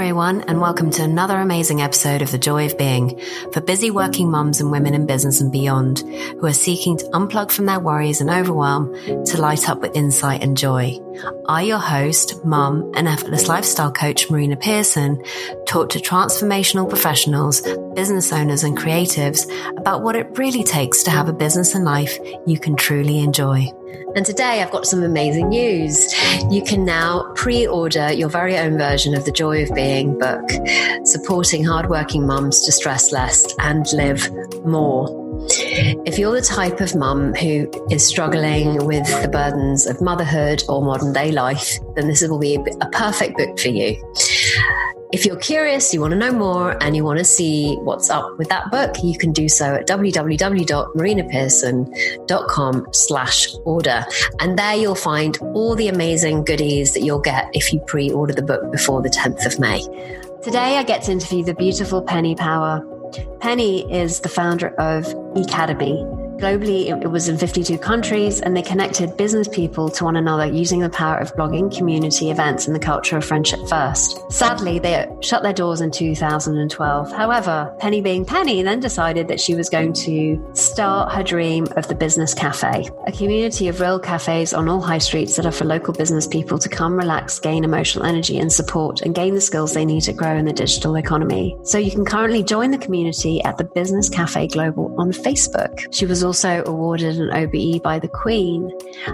everyone, and welcome to another amazing episode of The Joy of Being for busy working mums and women in business and beyond who are seeking to unplug from their worries and overwhelm to light up with insight and joy. I, your host, mum, and effortless lifestyle coach Marina Pearson, talk to transformational professionals, business owners, and creatives about what it really takes to have a business and life you can truly enjoy. And today I've got some amazing news. You can now pre order your very own version of the Joy of Being book, supporting hardworking mums to stress less and live more. If you're the type of mum who is struggling with the burdens of motherhood or modern day life, then this will be a perfect book for you. If you're curious, you want to know more, and you want to see what's up with that book, you can do so at www.marinapearson.com slash order. And there you'll find all the amazing goodies that you'll get if you pre-order the book before the 10th of May. Today, I get to interview the beautiful Penny Power. Penny is the founder of Ecademy, Globally, it, was in 52 countries, and they connected business people to one another using the power of blogging, community events, and the culture of friendship first. Sadly, they shut their doors in 2012. However, Penny being Penny then decided that she was going to start her dream of the Business Cafe, a community of real cafes on all high streets that are for local business people to come, relax, gain emotional energy and support, and gain the skills they need to grow in the digital economy. So you can currently join the community at the Business Cafe Global on Facebook. She was also awarded an OBE by the Queen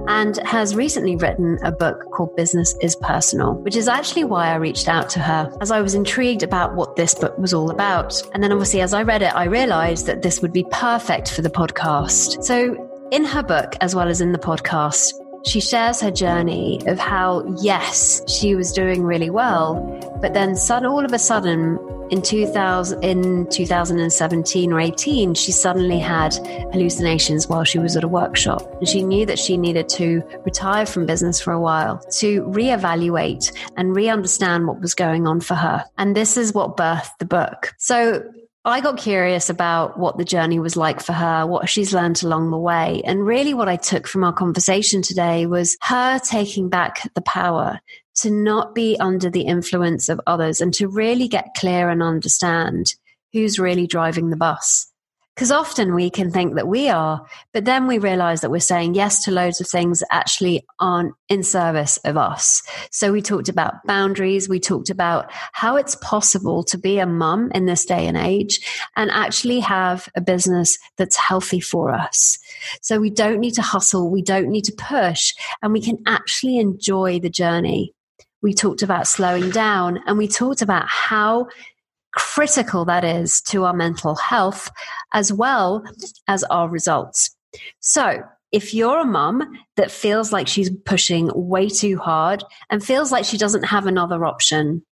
and has recently written a book called Business is Personal, which is actually why I reached out to her as I was intrigued about what this book was all about. And then obviously, as I read it, I realized that this would be perfect for the podcast. So in her book, as well as in the podcast, she shares her journey of how, yes, she was doing really well, but then all of a sudden, in 2000 in 2017 or 18 she suddenly had hallucinations while she was at a workshop. And she knew that she needed to retire from business for a while to reevaluate and re-understand what was going on for her. And this is what birthed the book. So I got curious about what the journey was like for her, what she's learned along the way. And really, what I took from our conversation today was her taking back the power to not be under the influence of others and to really get clear and understand who's really driving the bus. Because often we can think that we are, but then we realize that we're saying yes to loads of things that actually aren't in service of us. So we talked about boundaries. We talked about how it's possible to be a mum in this day and age and actually have a business that's healthy for us. So we don't need to hustle. We don't need to push and we can actually enjoy the journey. We talked about slowing down and we talked about how critical that is to our mental health as well as our results. So, if you're a mum that feels like she's pushing way too hard and feels like she doesn't have another option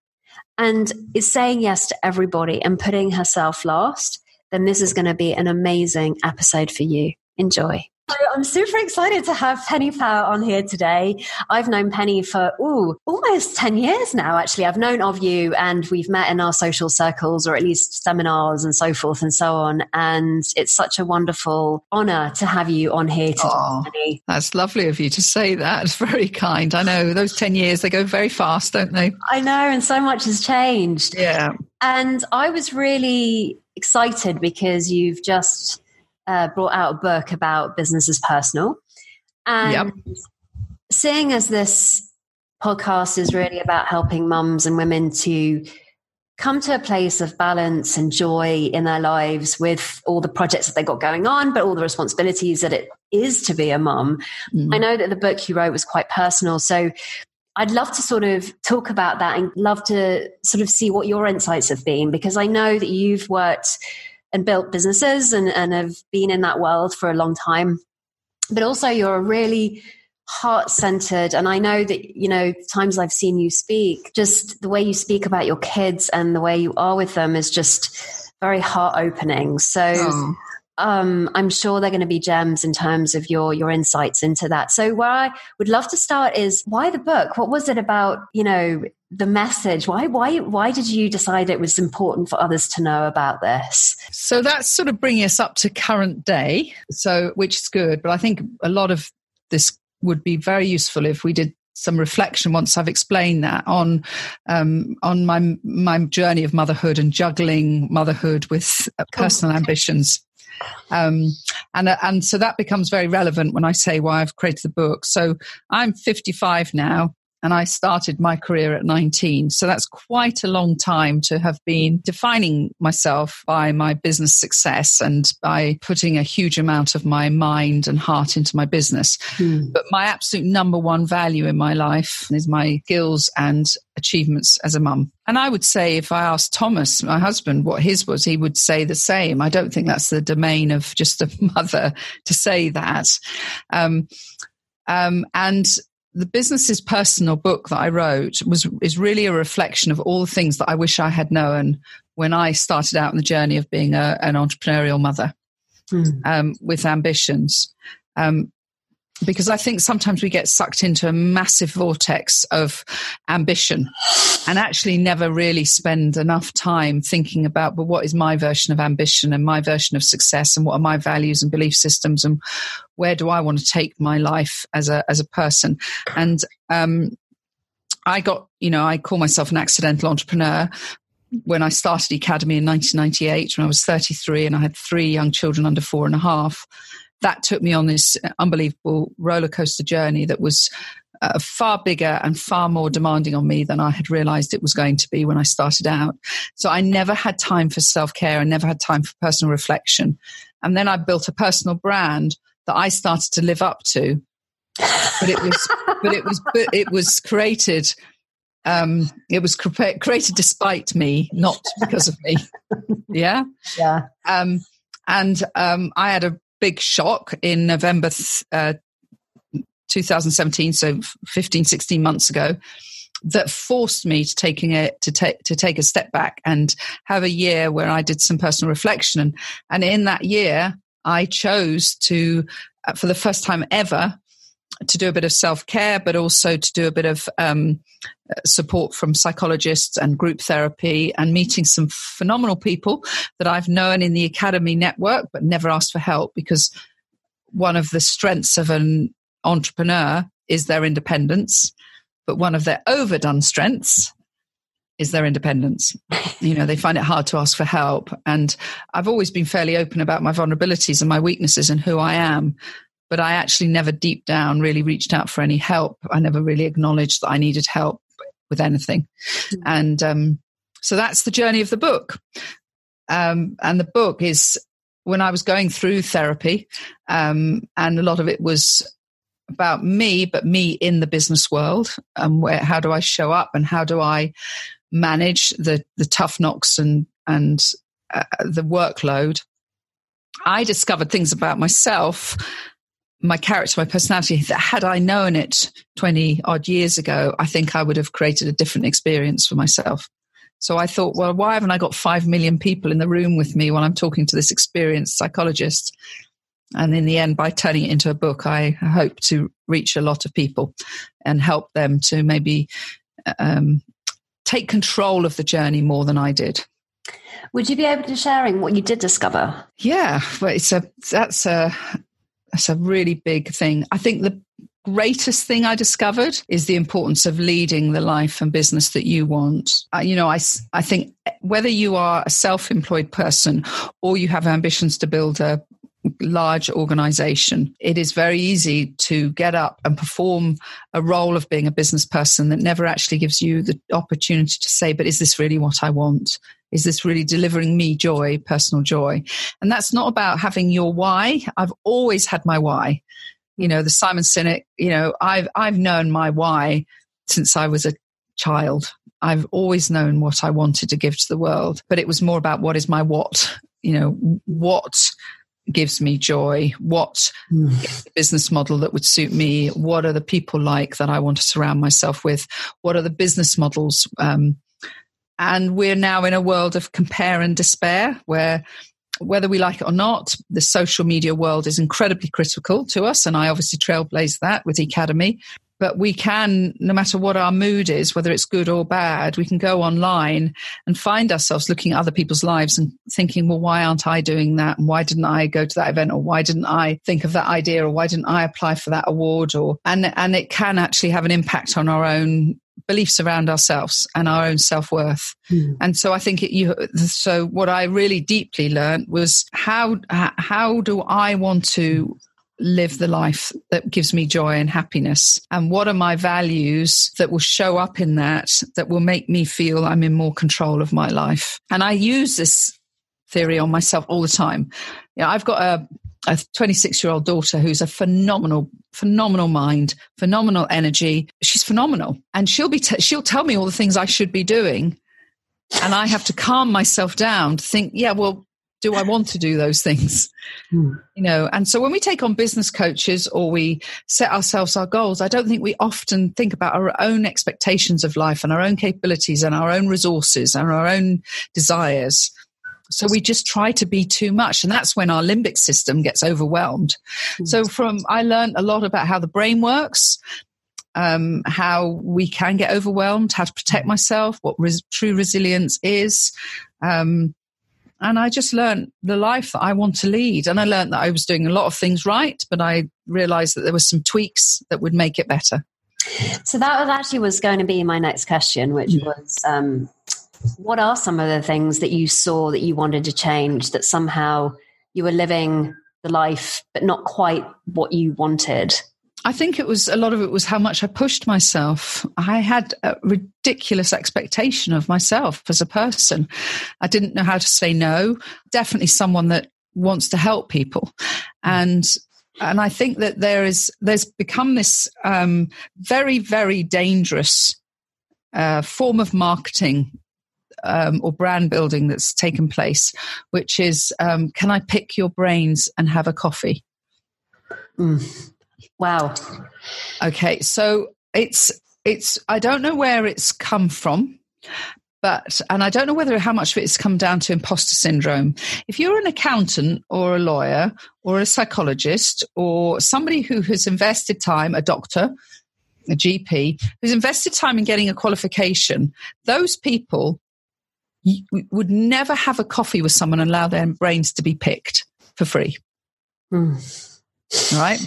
and is saying yes to everybody and putting herself last, then this is going to be an amazing episode for you. Enjoy. So I'm super excited to have Penny Power on here today. I've known Penny for ooh, almost 10 years now, actually. I've known of you and we've met in our social circles or at least seminars and so forth and so on. And it's such a wonderful honor to have you on here today. Oh, Penny. That's lovely of you to say that. It's very kind. I know those 10 years, they go very fast, don't they? I know. And so much has changed. Yeah. And I was really excited because you've just uh, brought out a book about business as personal. And yep. seeing as this podcast is really about helping mums and women to come to a place of balance and joy in their lives with all the projects that they got going on, but all the responsibilities that it is to be a mum. Mm. I know that the book you wrote was quite personal. So I'd love to sort of talk about that and love to sort of see what your insights have been because I know that you've worked and built businesses and, and have been in that world for a long time. But also, you're a really heart centered. And I know that, you know, times I've seen you speak, just the way you speak about your kids and the way you are with them is just very heart opening. So, oh. Um, I'm sure they're going to be gems in terms of your your insights into that. So, where I would love to start is why the book? What was it about? You know, the message why why why did you decide it was important for others to know about this so that's sort of bringing us up to current day so which is good but i think a lot of this would be very useful if we did some reflection once I've explained that on um, on my my journey of motherhood and juggling motherhood with uh, personal ambitions. Um, and uh, and so that becomes very relevant when I say why I've created the book. So I'm 55 now, and I started my career at 19. So that's quite a long time to have been defining myself by my business success and by putting a huge amount of my mind and heart into my business. Mm. But my absolute number one value in my life is my skills and achievements as a mum. And I would say if I asked Thomas, my husband, what his was, he would say the same. I don't think that's the domain of just a mother to say that. Um, um, and the business's personal book that I wrote was is really a reflection of all the things that I wish I had known when I started out in the journey of being a, an entrepreneurial mother mm. um, with ambitions. Um, because I think sometimes we get sucked into a massive vortex of ambition and actually never really spend enough time thinking about, but what is my version of ambition and my version of success and what are my values and belief systems and where do I want to take my life as a, as a person? And, um, I got, you know, I call myself an accidental entrepreneur, when I started Ecademy in 1998, when I was 33 and I had three young children under four and a half, that took me on this unbelievable roller coaster journey that was uh, far bigger and far more demanding on me than I had realized it was going to be when I started out. So I never had time for self care. I never had time for personal reflection. And then I built a personal brand that I started to live up to. But it was, but it was, but it was created. Um, it was cre- created despite me, not because of me. Yeah. Yeah. Um, and um, I had a big shock in November uh, 2017, so 15, 16 months ago, that forced me to taking it to take to take a step back and have a year where I did some personal reflection. And in that year, I chose to, uh, for the first time ever, to do a bit of self care, but also to do a bit of um, support from psychologists and group therapy and meeting some phenomenal people that I've known in the Ecademy network, but never asked for help because one of the strengths of an entrepreneur is their independence, but one of their overdone strengths is their independence. you know, they find it hard to ask for help. And I've always been fairly open about my vulnerabilities and my weaknesses and who I am but I actually never deep down really reached out for any help. I never really acknowledged that I needed help with anything. Mm-hmm. And um, so that's the journey of the book. Um, and the book is when I was going through therapy, um, and a lot of it was about me, but me in the business world. And where, how do I show up and how do I manage the, the tough knocks and, and uh, the workload? I discovered things about myself my character, my personality, that had I known it 20 odd years ago, I think I would have created a different experience for myself. So I thought, well, why haven't I got 5 million people in the room with me while I'm talking to this experienced psychologist? And in the end, by turning it into a book, I hope to reach a lot of people and help them to maybe um, take control of the journey more than I did. Would you be able to sharing what you did discover? Yeah, well, it's a that's a that's a really big thing. I think the greatest thing I discovered is the importance of leading the life and business that you want. Uh, you know, I, I think whether you are a self employed person or you have ambitions to build a large organization, it is very easy to get up and perform a role of being a business person that never actually gives you the opportunity to say, but is this really what I want? Is this really delivering me joy, personal joy? And that's not about having your why. I've always had my why. You know, the Simon Sinek, you know, I've, I've known my why since I was a child. I've always known what I wanted to give to the world, but it was more about what is my what, you know, what gives me joy? What mm. business model that would suit me? What are the people like that I want to surround myself with? What are the business models um, and we're now in a world of compare and despair where whether we like it or not, the social media world is incredibly critical to us. And I obviously trailblazed that with Ecademy. But we can, no matter what our mood is, whether it's good or bad, we can go online and find ourselves looking at other people's lives and thinking, well, why aren't I doing that? And why didn't I go to that event? Or why didn't I think of that idea? Or why didn't I apply for that award? Or, and, and it can actually have an impact on our own beliefs around ourselves and our own self-worth mm. and so i think it, you so what i really deeply learned was how how do i want to live the life that gives me joy and happiness? And what are my values that will show up in that, that will make me feel I'm in more control of my life? And I use this theory on myself all the time. You know, I've got a, a 26 year old daughter who's a phenomenal, phenomenal mind, phenomenal energy. She's phenomenal. And she'll be, t- she'll tell me all the things I should be doing. And I have to calm myself down to think, yeah, well, do I want to do those things? Mm. You know, and so when we take on business coaches or we set ourselves our goals, I don't think we often think about our own expectations of life and our own capabilities and our own resources and our own desires. So we just try to be too much. And that's when our limbic system gets overwhelmed. Mm. So from, I learned a lot about how the brain works. Um, how we can get overwhelmed, how to protect myself, what res- true resilience is, um, and I just learned the life that I want to lead. And I learned that I was doing a lot of things right, but I realized that there were some tweaks that would make it better. So that was actually was going to be my next question, which mm. was um, what are some of the things that you saw that you wanted to change that somehow you were living the life, but not quite what you wanted? I think it was a lot of it was how much I pushed myself. I had a ridiculous expectation of myself as a person. I didn't know how to say no. Definitely someone that wants to help people. And and I think that there is there's become this um, very very dangerous uh, form of marketing um, or brand building that's taken place, which is um, can I pick your brains and have a coffee? Mm. Wow. Okay, so it's it's I don't know where it's come from, but and I don't know whether how much of it's come down to imposter syndrome. If you're an accountant or a lawyer or a psychologist or somebody who has invested time, a doctor, a GP, who's invested time in getting a qualification, those people would never have a coffee with someone and allow their brains to be picked for free. Mm. Right?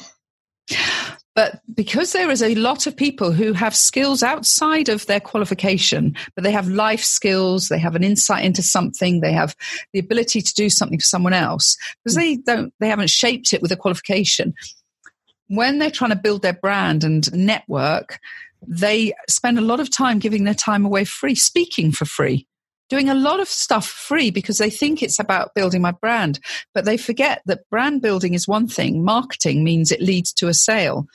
But because there is a lot of people who have skills outside of their qualification, but they have life skills, they have an insight into something, they have the ability to do something for someone else, because hmm. they don't, they haven't shaped it with a qualification. When they're trying to build their brand and network, they spend a lot of time giving their time away free, speaking for free doing a lot of stuff free because they think it's about building my brand. But they forget that brand building is one thing, marketing means it leads to a sale.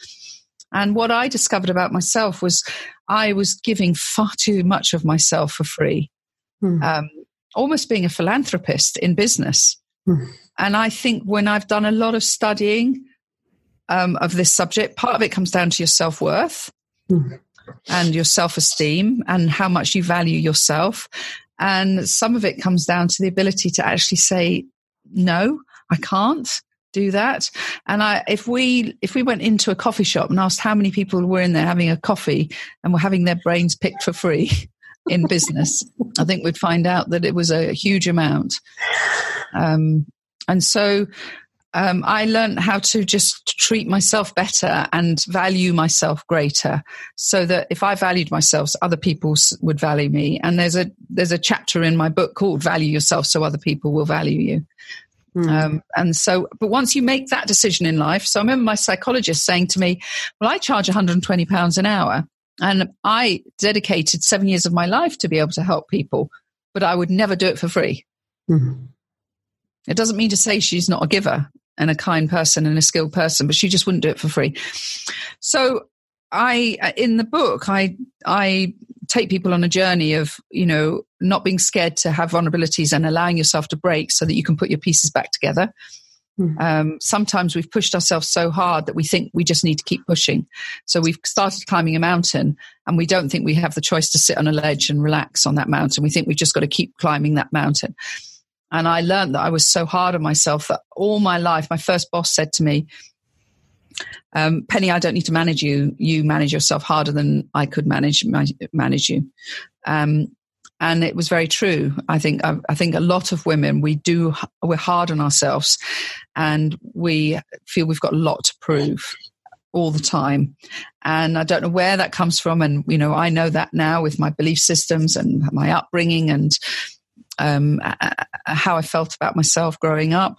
And what I discovered about myself was I was giving far too much of myself for free, mm. um, almost being a philanthropist in business. Mm. And I think when I've done a lot of studying um, of this subject, part of it comes down to your self worth. Mm and your self esteem and how much you value yourself. And some of it comes down to the ability to actually say, no, I can't do that. And I, if we, if we went into a coffee shop and asked how many people were in there having a coffee and were having their brains picked for free in business, I think we'd find out that it was a huge amount. Um, and so um, I learned how to just treat myself better and value myself greater, so that if I valued myself, other people would value me. And there's a there's a chapter in my book called "Value Yourself, so other people will value you." Mm. Um, and so, but once you make that decision in life, so I remember my psychologist saying to me, "Well, I charge 120 pounds an hour, and I dedicated seven years of my life to be able to help people, but I would never do it for free." Mm. It doesn't mean to say she's not a giver and a kind person and a skilled person, but she just wouldn't do it for free. So I, in the book, I, I take people on a journey of, you know, not being scared to have vulnerabilities and allowing yourself to break so that you can put your pieces back together. Mm. Um, sometimes we've pushed ourselves so hard that we think we just need to keep pushing. So we've started climbing a mountain and we don't think we have the choice to sit on a ledge and relax on that mountain. We think we've just got to keep climbing that mountain. And I learned that I was so hard on myself that all my life, my first boss said to me, um, Penny, I don't need to manage you. You manage yourself harder than I could manage manage you. Um, and it was very true. I think I, I, think a lot of women we do we're hard on ourselves, and we feel we've got a lot to prove all the time. And I don't know where that comes from. And you know, I know that now with my belief systems and my upbringing and um, how I felt about myself growing up.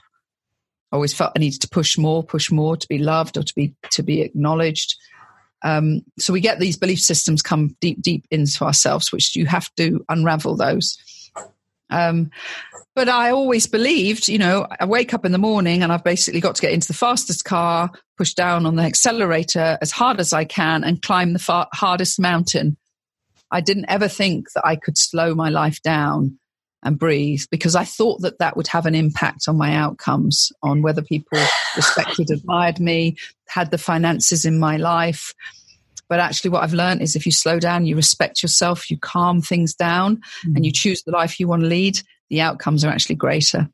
I always felt I needed to push more, push more to be loved or to be to be acknowledged. Um, so we get these belief systems come deep, deep into ourselves, which you have to unravel those. Um, but I always believed, you know, I wake up in the morning and I've basically got to get into the fastest car, push down on the accelerator as hard as I can, and climb the far- hardest mountain. I didn't ever think that I could slow my life down and breathe because I thought that that would have an impact on my outcomes, on whether people respected, admired me, had the finances in my life. But actually, what I've learned is if you slow down, you respect yourself, you calm things down, mm. and you choose the life you want to lead, the outcomes are actually greater.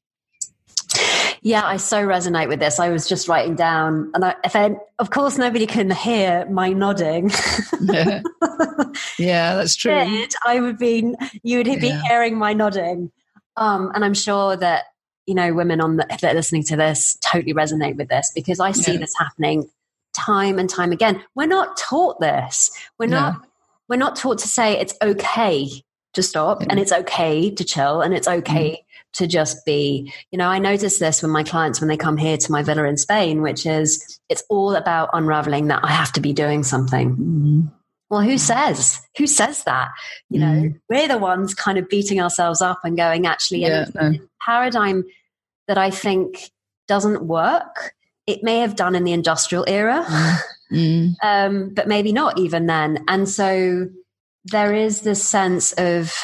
Yeah, I so resonate with this. I was just writing down, and I, if I, of course nobody can hear my nodding. yeah. yeah, that's true. I would be, you would be yeah. hearing my nodding, um, and I'm sure that you know women on the, that are listening to this totally resonate with this because I see yeah. this happening time and time again. We're not taught this. We're not. We're not taught to say it's okay to stop and it's okay to chill and it's okay mm to just be, you know, I notice this when my clients, when they come here to my villa in Spain, which is it's all about unraveling that I have to be doing something. Mm-hmm. Well, who says? Who says that? You know, mm. we're the ones kind of beating ourselves up and going, actually, yeah, no. paradigm that I think doesn't work. It may have done in the industrial era, mm. um, but maybe not even then. And so there is this sense of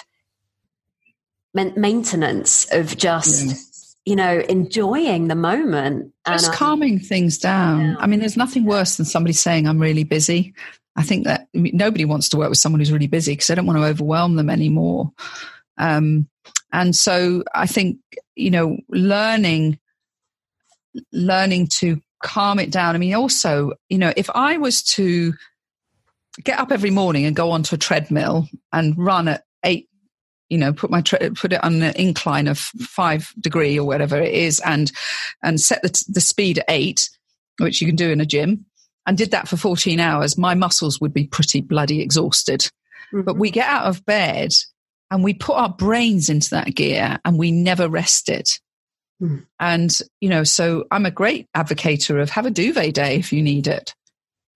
maintenance of just yeah. you know enjoying the moment. Just and, calming things down. Yeah. i mean there's nothing worse than somebody saying i'm really busy. I think that I mean, nobody wants to work with someone who's really busy because they don't want to overwhelm them anymore. Um, and so i think you know learning learning to calm it down. I mean also you know if i was to get up every morning and go onto a treadmill and run at eight you know put my tra- put it on an incline of five degree or whatever it is and and set the, t- the speed at eight which you can do in a gym and did that for 14 hours my muscles would be pretty bloody exhausted mm-hmm. but we get out of bed and we put our brains into that gear and we never rest it mm. and you know so i'm a great advocator of have a duvet day if you need it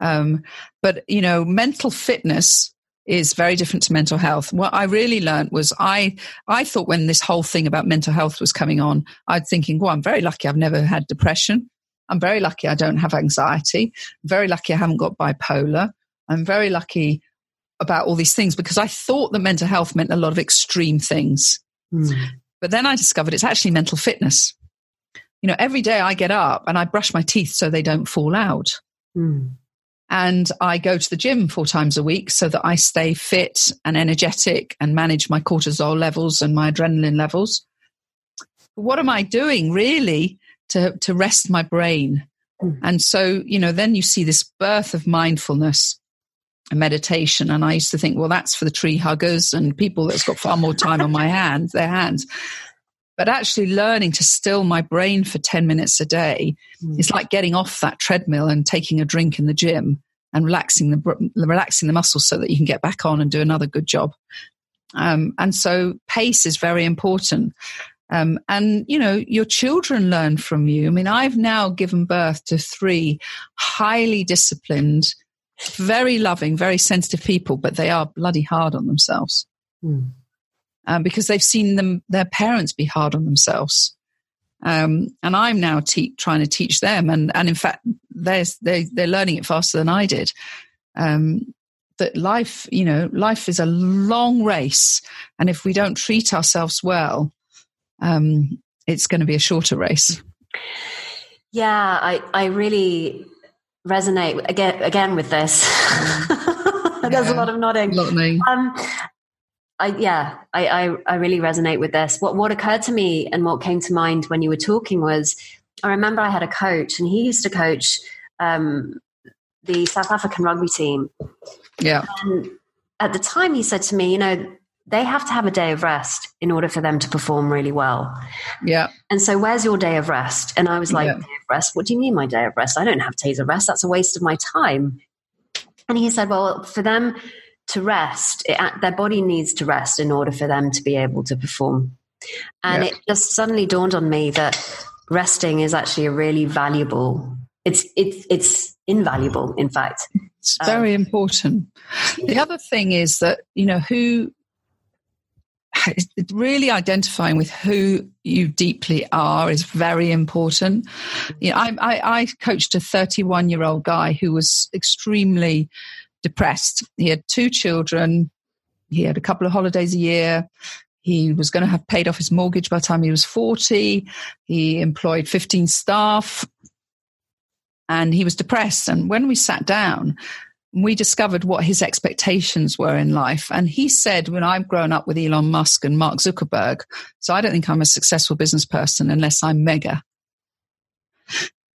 um, but you know mental fitness is very different to mental health. What I really learned was I I thought when this whole thing about mental health was coming on, I'd thinking, well, I'm very lucky I've never had depression. I'm very lucky I don't have anxiety. I'm very lucky I haven't got bipolar. I'm very lucky about all these things because I thought that mental health meant a lot of extreme things. Mm. But then I discovered it's actually mental fitness. You know, every day I get up and I brush my teeth so they don't fall out. Mm. And I go to the gym four times a week so that I stay fit and energetic and manage my cortisol levels and my adrenaline levels. What am I doing really to, to rest my brain? And so, you know, then you see this birth of mindfulness and meditation. And I used to think, well, that's for the tree huggers and people that's got far more time on my hands, their hands. But actually learning to still my brain for 10 minutes a day mm. is like getting off that treadmill and taking a drink in the gym and relaxing the relaxing the muscles so that you can get back on and do another good job. Um, and so pace is very important. Um, and you know your children learn from you. I mean, I've now given birth to three highly disciplined, very loving, very sensitive people, but they are bloody hard on themselves. Mm um, because they've seen them their parents be hard on themselves. Um, and I'm now te- trying to teach them, and and in fact, they're they, they're learning it faster than I did. Um, that life, you know, life is a long race, and if we don't treat ourselves well, um, it's going to be a shorter race. Yeah, I I really resonate again again with this. There's yeah, a lot of nodding. Lot of um, I, yeah, I, I, I really resonate with this. What, what occurred to me and what came to mind when you were talking was I remember I had a coach and he used to coach um, the South African rugby team. Yeah. And at the time, he said to me, you know, they have to have a day of rest in order for them to perform really well. Yeah. And so, where's your day of rest? And I was like, Yeah. day of rest? What do you mean, my day of rest? I don't have days of rest. That's a waste of my time. And he said, well, for them to rest, it, their body needs to rest in order for them to be able to perform. And Yeah. it just suddenly dawned on me that resting is actually a really valuable. It's it's it's invaluable, in fact. It's Um, very important. The other thing is that, you know, who really identifying with who you deeply are is very important. You know, I, I, I coached a 31 year old guy who was extremely depressed. He had two children. He had a couple of holidays a year. He was going to have paid off his mortgage by the time he was 40. He employed 15 staff and he was depressed. And when we sat down, we discovered what his expectations were in life. And he said, when I've grown up with Elon Musk and Mark Zuckerberg, so I don't think I'm a successful business person unless I'm mega.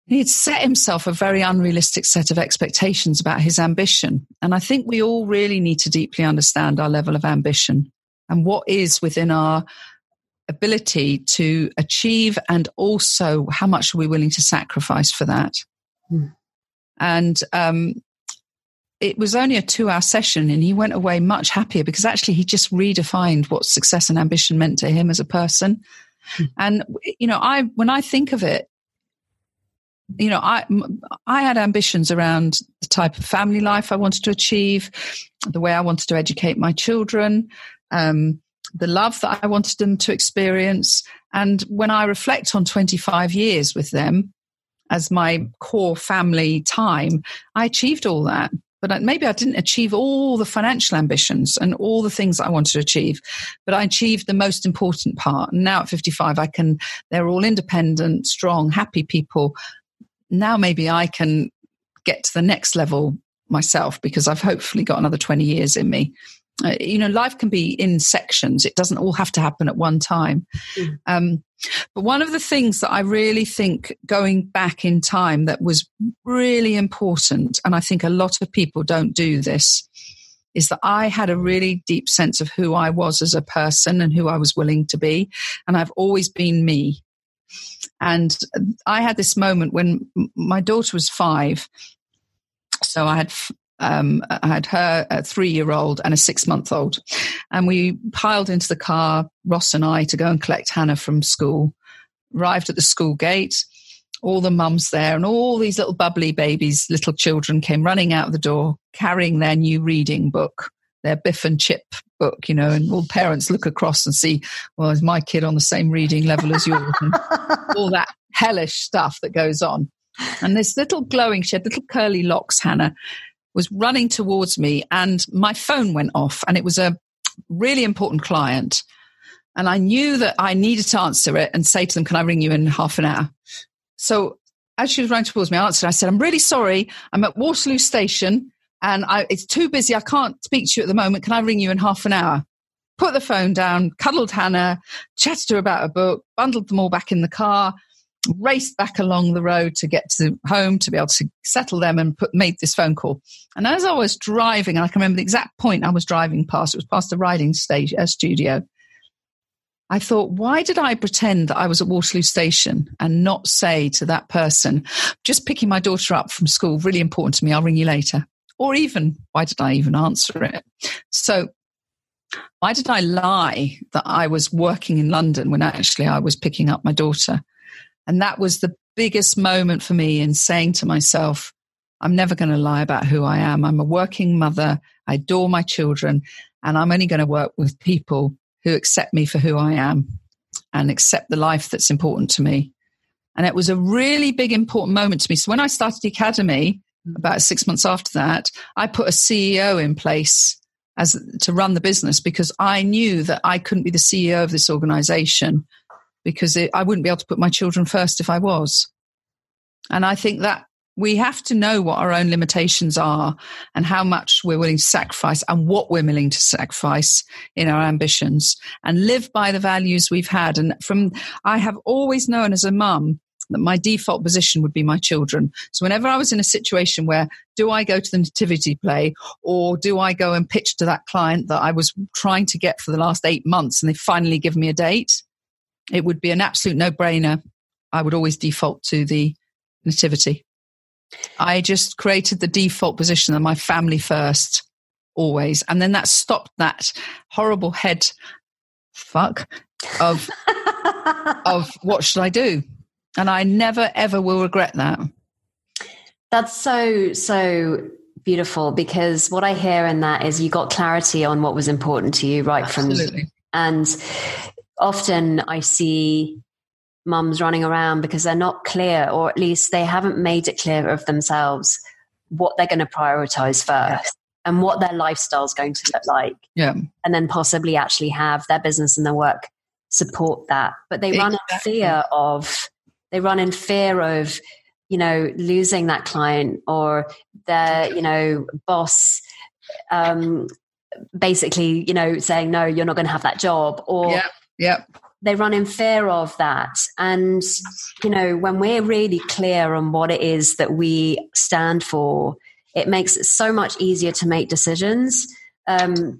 He'd set himself a very unrealistic set of expectations about his ambition. And I think we all really need to deeply understand our level of ambition and what is within our ability to achieve and also how much are we willing to sacrifice for that. Hmm. And um, it was only a two hour session and he went away much happier because actually he just redefined what success and ambition meant to him as a person. And, you know, I, when I think of it, you know, I, I had ambitions around the type of family life I wanted to achieve, the way I wanted to educate my children, um, the love that I wanted them to experience. And when I reflect on 25 years with them as my core family time, I achieved all that. But maybe I didn't achieve all the financial ambitions and all the things I wanted to achieve, but I achieved the most important part. And now at 55, I can, they're all independent, strong, happy people. Now maybe I can get to the next level myself because I've hopefully got another 20 years in me. Uh, you know, life can be in sections. It doesn't all have to happen at one time. Mm. Um, but one of the things that I really think going back in time that was really important, and I think a lot of people don't do this, is that I had a really deep sense of who I was as a person and who I was willing to be. And I've always been me. And I had this moment when my daughter was five. So I had um, I had her a three year old and a six month old. And we piled into the car, Ross and I, to go and collect Hannah from school. Arrived at the school gate, all the mums there, and all these little bubbly babies, little children came running out of the door carrying their new reading book, their Biff and Chip book, you know, and all parents look across and see, well, is my kid on the same reading level as yours? And all that hellish stuff that goes on. And this little glowing, she had little curly locks, Hannah, was running towards me and my phone went off and it was a really important client. And I knew that I needed to answer it and say to them, can I ring you in half an hour? So as she was running towards me, I answered, I said, I'm really sorry. I'm at Waterloo Station and I, it's too busy. I can't speak to you at the moment. Can I ring you in half an hour? Put the phone down, cuddled Hannah, chatted to her about a book, bundled them all back in the car, raced back along the road to get to home to be able to settle them and put made this phone call. And as I was driving, and I can remember the exact point I was driving past, it was past the riding stage, uh, studio. I thought, why did I pretend that I was at Waterloo Station and not say to that person, just picking my daughter up from school, really important to me, I'll ring you later? Or even, why did I even answer it? So, why did I lie that I was working in London when actually I was picking up my daughter? And that was the biggest moment for me in saying to myself, I'm never going to lie about who I am. I'm a working mother. I adore my children and I'm only going to work with people who accept me for who I am and accept the life that's important to me. And it was a really big, important moment to me. So when I started the Ecademy, about six months after that, I put a CEO in place as to run the business because I knew that I couldn't be the CEO of this organization because it, I wouldn't be able to put my children first if I was. And I think that we have to know what our own limitations are and how much we're willing to sacrifice and what we're willing to sacrifice in our ambitions and live by the values we've had. And from, I have always known as a mum that my default position would be my children. So whenever I was in a situation where do I go to the nativity play or do I go and pitch to that client that I was trying to get for the last eight months and they finally give me a date, it would be an absolute no brainer. I would always default to the nativity. I just created the default position of my family first, always. And then that stopped that horrible head fuck of of what should I do? And I never ever will regret that. That's so so beautiful because what I hear in that is you got clarity on what was important to you right Absolutely. from and often I see mums running around because they're not clear or at least they haven't made it clear of themselves what they're going to prioritize first and what their lifestyle is going to look like. Yeah. And then possibly actually have their business and their work support that. But they run exactly. in fear of they run in fear of, you know, losing that client or their, you know, boss um basically, you know, saying, No, you're not gonna have that job or yeah. Yeah they run in fear of that. And, you know, when we're really clear on what it is that we stand for, it makes it so much easier to make decisions, um,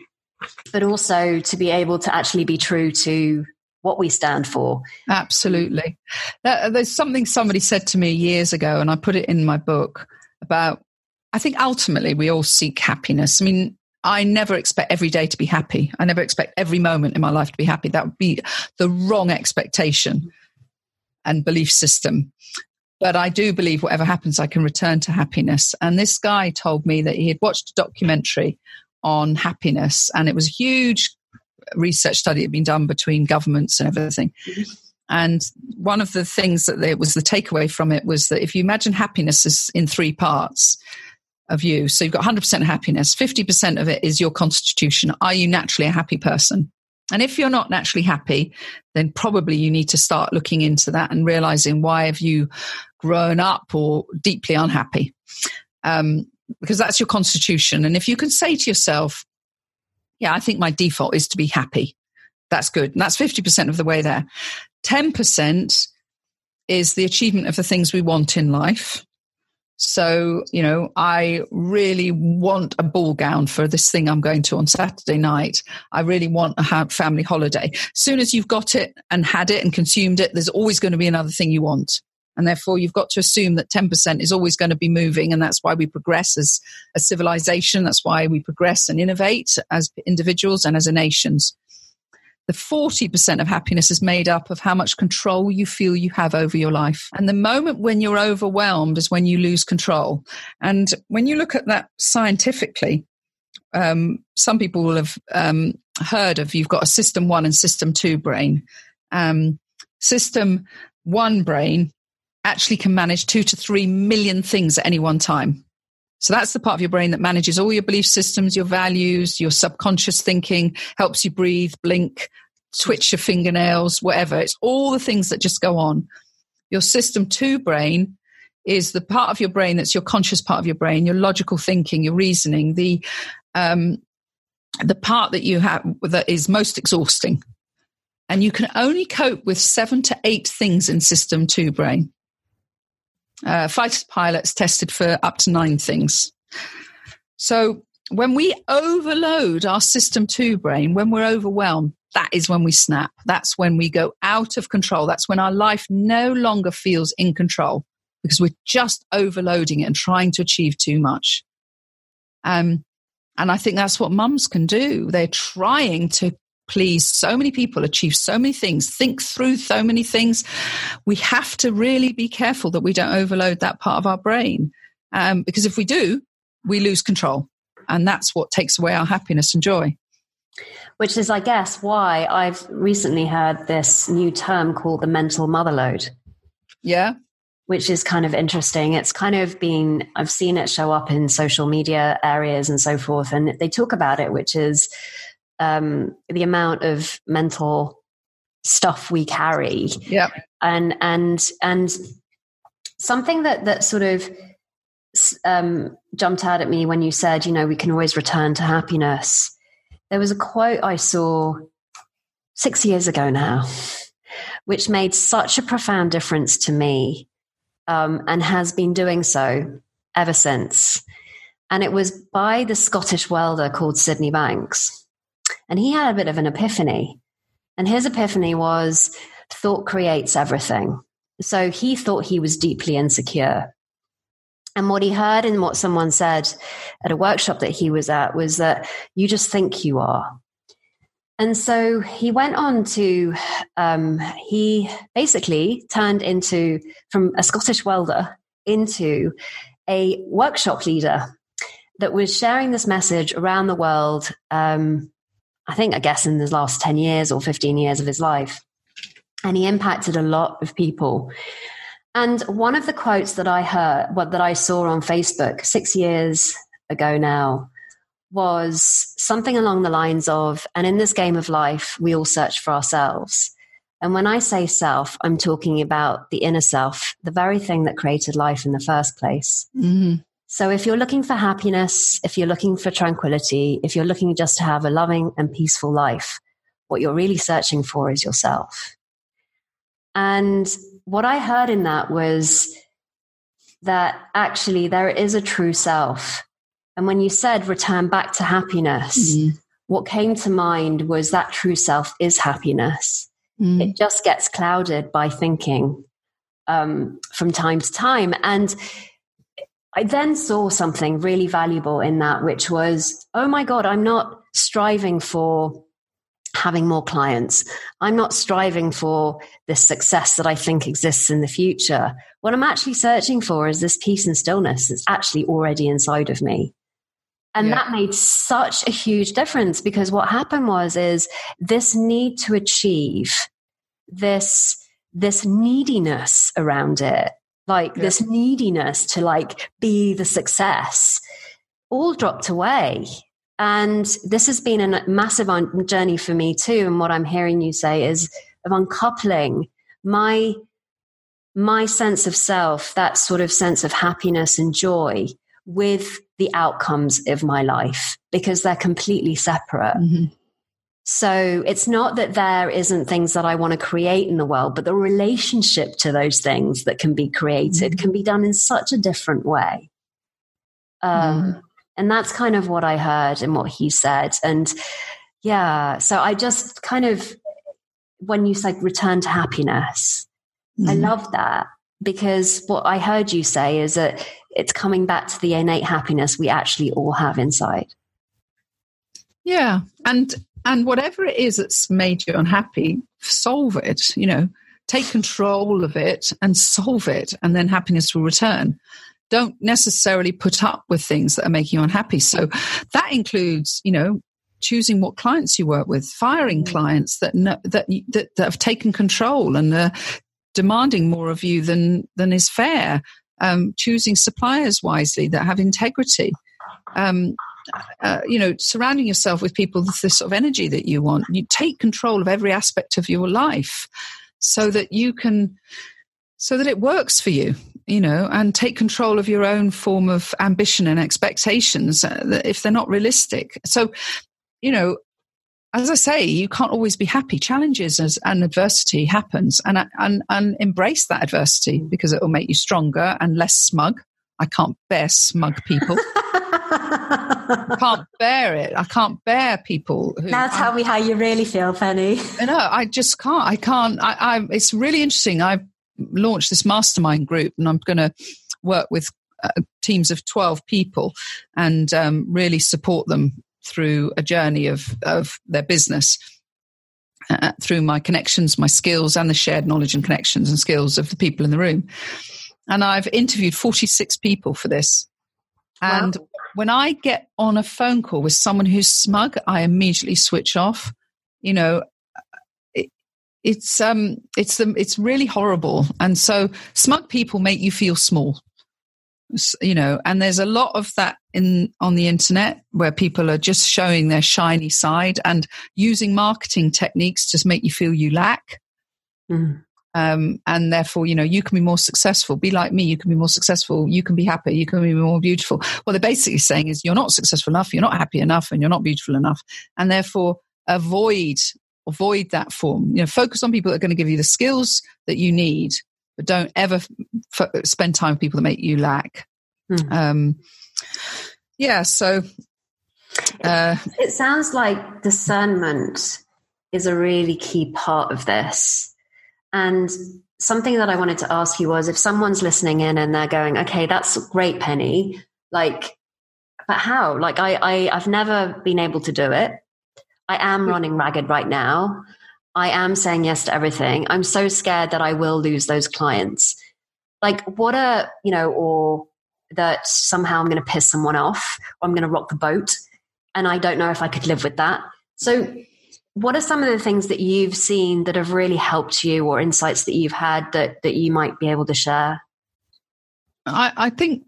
but also to be able to actually be true to what we stand for. Absolutely. There's something somebody said to me years ago, and I put it in my book about I think ultimately we all seek happiness. I mean, I never expect every day to be happy. I never expect every moment in my life to be happy. That would be the wrong expectation and belief system. But I do believe whatever happens, I can return to happiness. And this guy told me that he had watched a documentary on happiness, and it was a huge research study had been done between governments and everything. And one of the things that it was the takeaway from it was that if you imagine happiness is in three parts of you, so you've got 100% happiness, 50% of it is your constitution. Are you naturally a happy person? And if you're not naturally happy, then probably you need to start looking into that and realizing why have you grown up or deeply unhappy? Um, because that's your constitution. And if you can say to yourself, yeah, I think my default is to be happy. That's good. And that's 50% of the way there. 10% is the achievement of the things we want in life. So, you know, I really want a ball gown for this thing I'm going to on Saturday night. I really want a family holiday. As soon as you've got it and had it and consumed it, there's always going to be another thing you want. And therefore, you've got to assume that 10% is always going to be moving. And that's why we progress as a civilization. That's why we progress and innovate as individuals and as a nations the 40% of happiness is made up of how much control you feel you have over your life. And the moment when you're overwhelmed is when you lose control. And when you look at that scientifically, um, some people will have um, heard of you've got a system one and system two brain. Um, system one brain actually can manage two to three million things at any one time. So that's the part of your brain that manages all your belief systems, your values, your subconscious thinking, helps you breathe, blink, twitch your fingernails, whatever. It's all the things that just go on. Your system two brain is the part of your brain that's your conscious part of your brain, your logical thinking, your reasoning, the um, the part that you have that is most exhausting. And you can only cope with seven to eight things in system two brain. Uh, fighter pilots tested for up to nine things. So when we overload our system two brain, when we're overwhelmed, that is when we snap. That's when we go out of control. That's when our life no longer feels in control because we're just overloading it and trying to achieve too much. Um, and I think that's what mums can do. They're trying to please so many people, achieve so many things, think through so many things. We have to really be careful that we don't overload that part of our brain. Um, because if we do, we lose control. And that's what takes away our happiness and joy. Which is, I guess, why I've recently heard this new term called the mental motherload. Yeah. Which is kind of interesting. It's kind of been, I've seen it show up in social media areas and so forth. And they talk about it, which is um, the amount of mental stuff we carry. Yeah. And and and something that that sort of um, jumped out at me when you said, you know, we can always return to happiness. There was a quote I saw six years ago now, which made such a profound difference to me um, and has been doing so ever since. And it was by the Scottish welder called Sydney Banks. And he had a bit of an epiphany. And his epiphany was thought creates everything. So he thought he was deeply insecure. And what he heard and what someone said at a workshop that he was at was that you just think you are. And so he went on to, um, he basically turned into, from a Scottish welder into a workshop leader that was sharing this message around the world. Um, I think, I guess, in the last 10 years or 15 years of his life. And he impacted a lot of people. And one of the quotes that I heard, what that I saw on Facebook six years ago now, was something along the lines of, and in this game of life, we all search for ourselves. And when I say self, I'm talking about the inner self, the very thing that created life in the first place. Mm-hmm. So if you're looking for happiness, if you're looking for tranquility, if you're looking just to have a loving and peaceful life, what you're really searching for is yourself. And what I heard in that was that actually there is a true self and when you said return back to happiness, mm-hmm. what came to mind was that true self is happiness. Mm. It just gets clouded by thinking um, from time to time. And I then saw something really valuable in that, which was, oh my God, I'm not striving for having more clients. I'm not striving for this success that I think exists in the future. What I'm actually searching for is this peace and stillness that's actually already inside of me. And yeah. that made such a huge difference because what happened was is this need to achieve this this neediness around it like yeah. this neediness to like be the success all dropped away and this has been a massive journey for me too and what i'm hearing you say is of uncoupling my my sense of self that sort of sense of happiness and joy with the outcomes of my life because they're completely separate. Mm-hmm. So it's not that there isn't things that I want to create in the world, but the relationship to those things that can be created mm-hmm. can be done in such a different way. Um, mm-hmm. And that's kind of what I heard and what he said. And yeah, so I just kind of, when you said return to happiness, I mm-hmm. love that because what I heard you say is that it's coming back to the innate happiness we actually all have inside. Yeah. And and whatever it is that's made you unhappy, solve it, you know, take control of it and solve it, and then happiness will return. Don't necessarily put up with things that are making you unhappy. So that includes, you know, choosing what clients you work with, firing mm. clients that know, that, that that have taken control and are demanding more of you than than is fair um, choosing suppliers wisely that have integrity. Um, uh, you know, surrounding yourself with people with the sort of energy that you want. You take control of every aspect of your life so that you can, so that it works for you, you know, and take control of your own form of ambition and expectations uh, if they're not realistic. So, you know, as I say, you can't always be happy. Challenges and adversity happens, and, and and embrace that adversity because it will make you stronger and less smug. I can't bear smug people. I can't bear it. I can't bear people. Who, now tell I'm, me how you really feel, Penny. No, I just can't. I can't. I, I, it's really interesting. I've launched this mastermind group, and I'm going to work with uh, teams of 12 people and um, really support them through a journey of, of their business. Uh, through my connections, my skills, and the shared knowledge and connections and skills of the people in the room. And I've interviewed 46 people for this. And wow. When I get on a phone call with someone who's smug, I immediately switch off. You know, it, it's um, it's the, it's really horrible. And so smug people make you feel small you know and there's a lot of that in on the internet where people are just showing their shiny side and using marketing techniques to make you feel you lack mm. Um, and therefore you know you can be more successful be like me you can be more successful you can be happy you can be more beautiful what they're basically saying is you're not successful enough you're not happy enough and you're not beautiful enough and therefore avoid avoid that form. You know, focus on people that are going to give you the skills that you need, but don't ever f- spend time with people that make you lack. Mm. Um, yeah, so uh, it sounds like discernment is a really key part of this. And something that I wanted to ask you was if someone's listening in and they're going, okay, that's great, Penny, like, but how? Like, I, I, I've never been able to do it. I am hmm. running ragged right now. I am saying yes to everything. I'm so scared that I will lose those clients. Like, what a, you know, or that somehow I'm going to piss someone off or I'm going to rock the boat. And I don't know if I could live with that. So, what are some of the things that you've seen that have really helped you or insights that you've had that, that you might be able to share? I, I think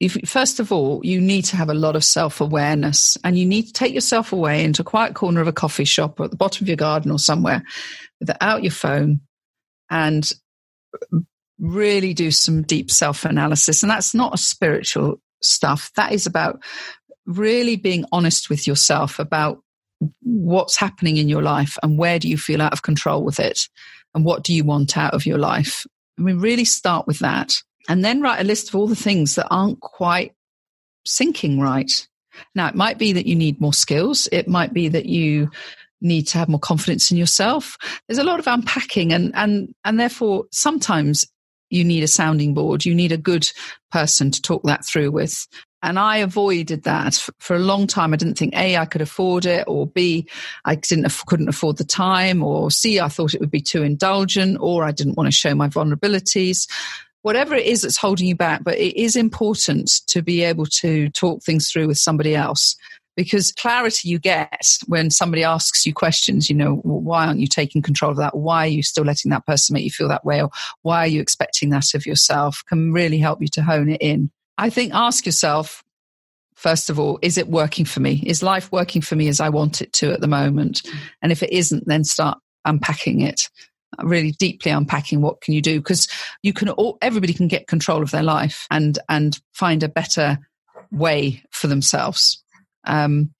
if, first of all, you need to have a lot of self awareness and you need to take yourself away into a quiet corner of a coffee shop or at the bottom of your garden or somewhere without your phone and really do some deep self analysis. And that's not a spiritual stuff. That is about really being honest with yourself about what's happening in your life and where do you feel out of control with it and what do you want out of your life. I mean, really start with that and then write a list of all the things that aren't quite syncing right. Now, it might be that you need more skills. It might be that you need to have more confidence in yourself. There's a lot of unpacking and, and, and therefore sometimes you need a sounding board. You need a good person to talk that through with. And I avoided that for a long time. I didn't think A, I could afford it, or B, I didn't, couldn't afford the time, or C, I thought it would be too indulgent, or I didn't want to show my vulnerabilities. Whatever it is that's holding you back, but it is important to be able to talk things through with somebody else because clarity you get when somebody asks you questions, you know, why aren't you taking control of that? Why are you still letting that person make you feel that way? Or why are you expecting that of yourself? Can really help you to hone it in. I think ask yourself, first of all, is it working for me? Is life working for me as I want it to at the moment? And if it isn't, then start unpacking it really deeply unpacking what can you do because you can all, everybody can get control of their life and and find a better way for themselves um,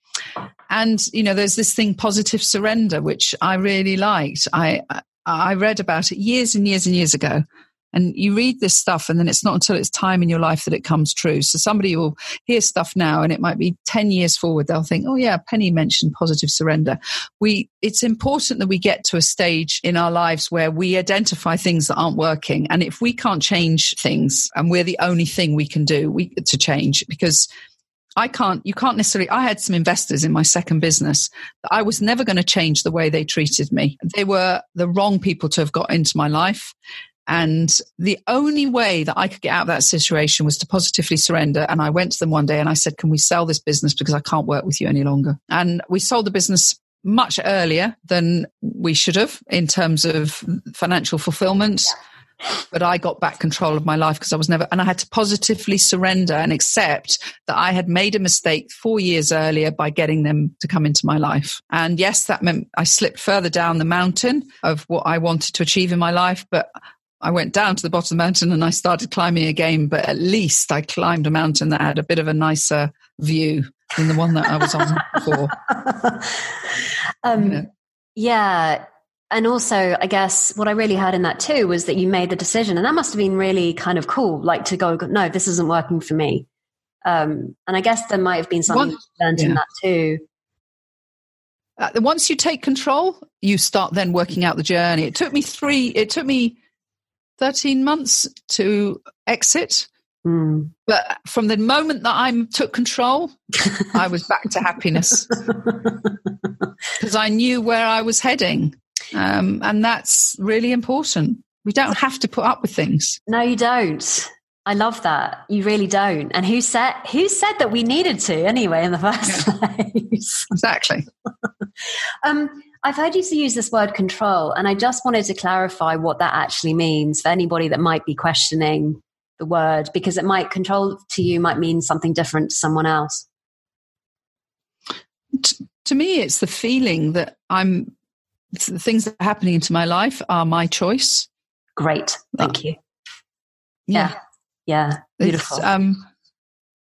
and you know, there's this thing, positive surrender, which I really liked. I I read about it years and years and years ago. And you read this stuff, and then it's not until it's time in your life that it comes true. So somebody will hear stuff now, and it might be ten years forward. They'll think, "Oh yeah, Penny mentioned positive surrender." We it's important that we get to a stage in our lives where we identify things that aren't working, and if we can't change things, and we're the only thing we can do we, to change, because I can't, you can't necessarily, I had some investors in my second business that I was never going to change the way they treated me. They were the wrong people to have got into my life. And the only way that I could get out of that situation was to positively surrender. And I went to them one day and I said, Can we sell this business because I can't work with you any longer? And we sold the business much earlier than we should have in terms of financial fulfillment. Yeah but I got back control of my life because I was never, and I had to positively surrender and accept that I had made a mistake four years earlier by getting them to come into my life. And yes, that meant I slipped further down the mountain of what I wanted to achieve in my life, but I went down to the bottom of the mountain and I started climbing again, but at least I climbed a mountain that had a bit of a nicer view than the one that I was on before. um, know. Yeah, and also i guess what i really heard in that too was that you made the decision and that must have been really kind of cool like to go no this isn't working for me um, and i guess there might have been something once, learned yeah. in that too uh, once you take control you start then working out the journey it took me three it took me 13 months to exit mm. but from the moment that i took control i was back to happiness because i knew where i was heading um, and that's really important. We don't have to put up with things. No, you don't. I love that. You really don't. And who said who said that we needed to anyway in the first yeah. place? Exactly. um, I've heard you use this word control, and I just wanted to clarify what that actually means for anybody that might be questioning the word, because it might control to you might mean something different to someone else. To, to me, it's the feeling that I'm the things that are happening into my life are my choice. Great. Thank uh, you. Yeah. Yeah. Beautiful. Um,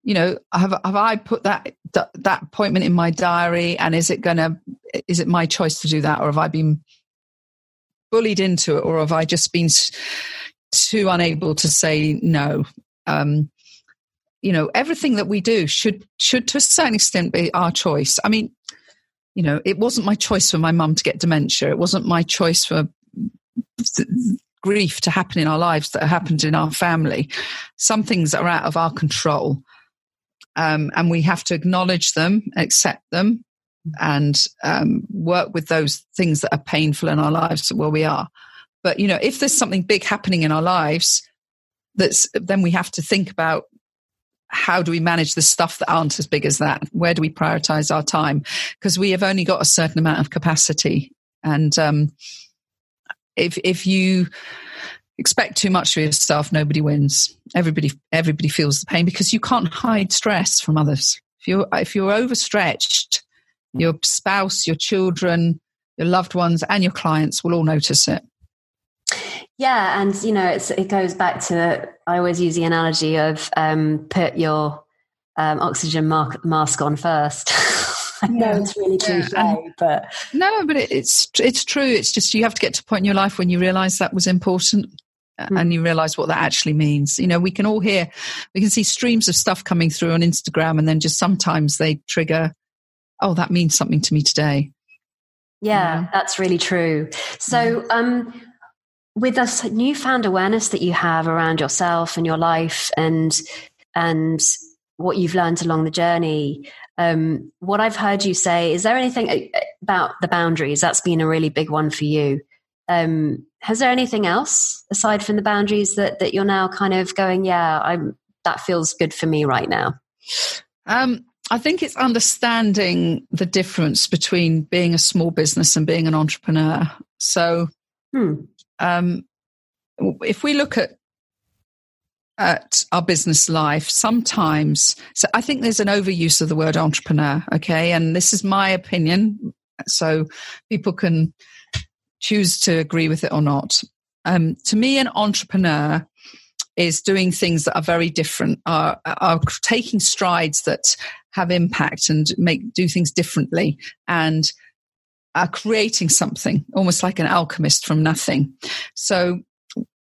you know, have have I put that that, appointment in my diary, and is it gonna is it my choice to do that, or have I been bullied into it, or have I just been too unable to say no? Um, you know, everything that we do should should to a certain extent be our choice. I mean, you know, it wasn't my choice for my mum to get dementia. It wasn't my choice for grief to happen in our lives that happened in our family. Some things are out of our control. Um, and we have to acknowledge them, accept them, and um, work with those things that are painful in our lives where we are. But you know, if there's something big happening in our lives, that's then we have to think about how do we manage the stuff that aren't as big as that? Where do we prioritize our time? Because we have only got a certain amount of capacity, and um, if if you expect too much of yourself, nobody wins. Everybody everybody feels the pain because you can't hide stress from others. If you're if you're overstretched, your spouse, your children, your loved ones, and your clients will all notice it. Yeah, and you know, it goes back to I always use the analogy of um, put your um, oxygen mark, mask on first. I know yeah. it's really cliche, yeah. but no, but it, it's it's true. It's just you have to get to a point in your life when you realise that was important. Mm. And you realize what that actually means. You know, we can all hear, we can see streams of stuff coming through on Instagram, and then just sometimes they trigger, oh, that means something to me today. Yeah, that's really true. So, mm. um, with this newfound awareness that you have around yourself and your life and and what you've learned along the journey um, what I've heard you say, is there anything about the boundaries? That's been a really big one for you. Um, has there anything else aside from the boundaries that, that you're now kind of going, yeah, I'm, that feels good for me right now? Um, I think it's understanding the difference between being a small business and being an entrepreneur. So, hmm. um, if we look at at our business life, sometimes, so I think there's an overuse of the word entrepreneur, okay? And this is my opinion, so people can choose to agree with it or not. Um, to me, an entrepreneur is doing things that are very different, are, are taking strides that have impact and make do things differently, and are creating something almost like an alchemist from nothing. So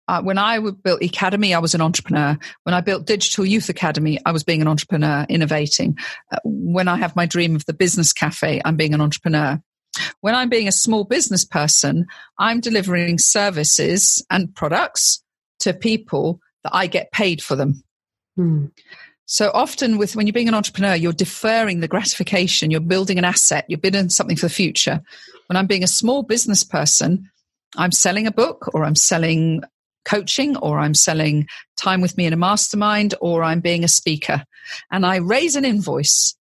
uh, when I built Ecademy, I was an entrepreneur. When I built Digital Youth Academy, I was being an entrepreneur, innovating. Uh, when I have my dream of the business cafe, I'm being an entrepreneur. When I'm being a small business person, I'm delivering services and products to people that I get paid for them. Hmm. So often with when you're being an entrepreneur, you're deferring the gratification, you're building an asset, you're building something for the future. When I'm being a small business person, I'm selling a book or I'm selling coaching or I'm selling time with me in a mastermind or I'm being a speaker. And I raise an invoice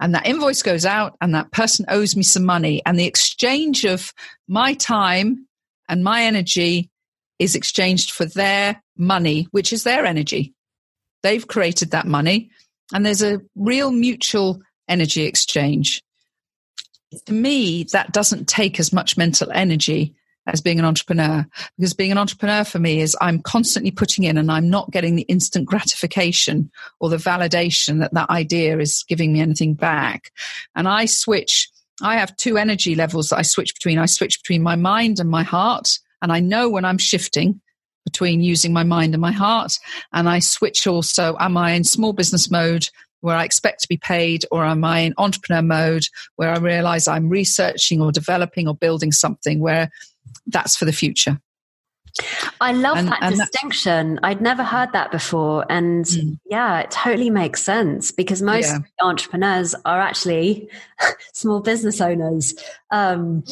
and that invoice goes out and that person owes me some money and the exchange of my time and my energy is exchanged for their money, which is their energy. They've created that money and there's a real mutual energy exchange. To me, that doesn't take as much mental energy as being an entrepreneur because being an entrepreneur for me is I'm constantly putting in and I'm not getting the instant gratification or the validation that that idea is giving me anything back. And I switch, I have two energy levels that I switch between. I switch between my mind and my heart. And I know when I'm shifting between using my mind and my heart. And I switch also, am I in small business mode where I expect to be paid, or am I in entrepreneur mode where I realize I'm researching or developing or building something where that's for the future. I love and, that and distinction. I'd never heard that before. And mm. yeah, it totally makes sense because most yeah. entrepreneurs are actually small business owners. Um,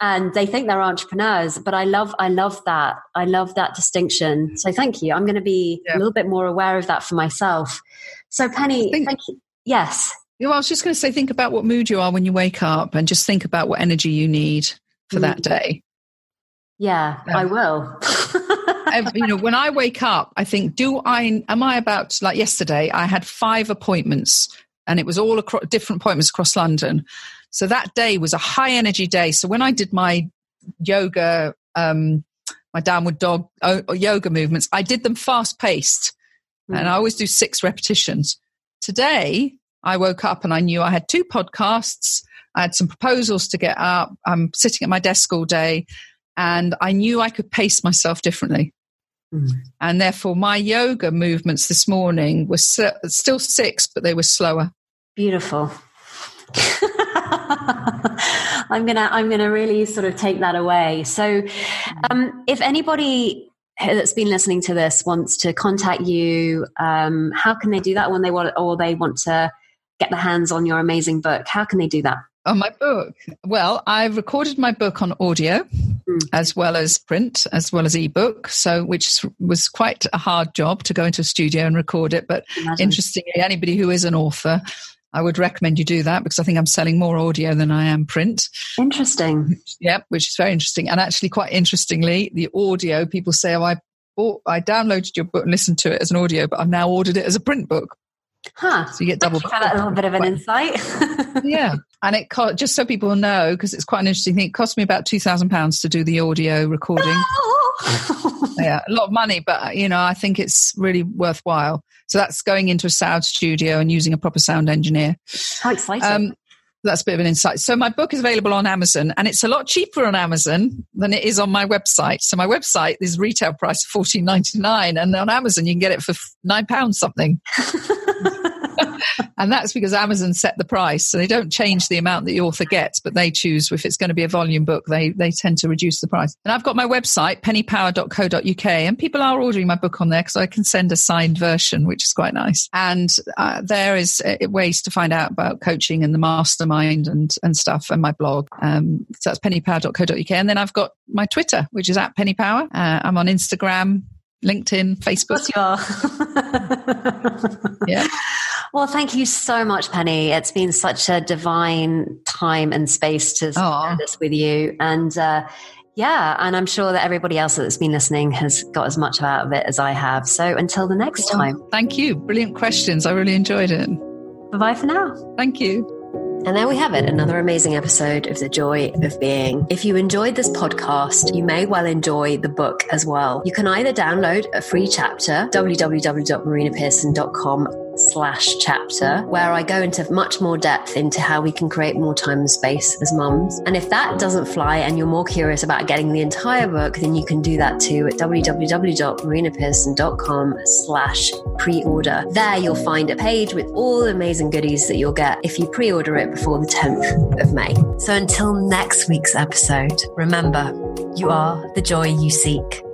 and they think they're entrepreneurs, but I love, I love that. I love that distinction. So thank you. I'm going to be yeah. a little bit more aware of that for myself. So Penny, think, thank you. Yes. Well, I was just going to say, think about what mood you are when you wake up and just think about what energy you need for mm. that day. Yeah, I will. you know, when I wake up, I think, do I, am I about, like yesterday, I had five appointments and it was all across different appointments across London. So that day was a high energy day. So when I did my yoga, um, my downward dog yoga movements, I did them fast paced mm. and I always do six repetitions. today I woke up and I knew I had two podcasts. I had some proposals to get up. I'm sitting at my desk all day and I knew I could pace myself differently. Mm. And therefore, my yoga movements this morning were still six, but they were slower. Beautiful. I'm gonna I'm gonna really sort of take that away. So, um, if anybody that's been listening to this wants to contact you, um, how can they do that when they want, or they want to get their hands on your amazing book? How can they do that? On my book, well, I've recorded my book on audio. Mm. as well as print, as well as ebook. So, which was quite a hard job to go into a studio and record it. But Imagine. interestingly, anybody who is an author I would recommend you do that because I think I'm selling more audio than I am print. Interesting. Yeah, which is very interesting. And actually, quite interestingly, the audio people say, "Oh, I bought, I downloaded your book and listened to it as an audio, but I've now ordered it as a print book." Huh. So you get double. That a little bit of an insight. yeah, and it co- just so people know because it's quite an interesting thing. It cost me about two thousand pounds to do the audio recording. yeah, a lot of money, but you know, I think it's really worthwhile. So that's going into a sound studio and using a proper sound engineer. How exciting! Um, that's a bit of an insight. So my book is available on Amazon, and it's a lot cheaper on Amazon than it is on my website. So my website is retail price of fourteen ninety nine, and on Amazon you can get it for nine pounds something. and that's because Amazon set the price. So they don't change the amount that the author gets, but they choose if it's going to be a volume book, they, they tend to reduce the price. And I've got my website, pennypower.co.uk, and people are ordering my book on there because I can send a signed version, which is quite nice. And uh, there is uh, ways to find out about coaching and the mastermind and, and stuff and my blog. Um, so that's pennypower.co.uk. And then I've got my Twitter, which is at pennypower. Uh, I'm on Instagram, LinkedIn, Facebook. yeah. Well, thank you so much, Penny. It's been such a divine time and space to share this with you. And uh, yeah, and I'm sure that everybody else that's been listening has got as much out of it as I have. So until the next time. Thank you. Brilliant questions. I really enjoyed it. Bye bye for now. Thank you. And there we have it, another amazing episode of The Joy of Being. If you enjoyed this podcast, you may well enjoy the book as well. You can either download a free chapter, www.marinapearson.com slash chapter where I go into much more depth into how we can create more time and space as mums. And if that doesn't fly and you're more curious about getting the entire book, then you can do that too at www.marinapearson.com slash pre-order. There you'll find a page with all the amazing goodies that you'll get if you pre-order it before the 10th of May. So until next week's episode, remember, you are the joy you seek.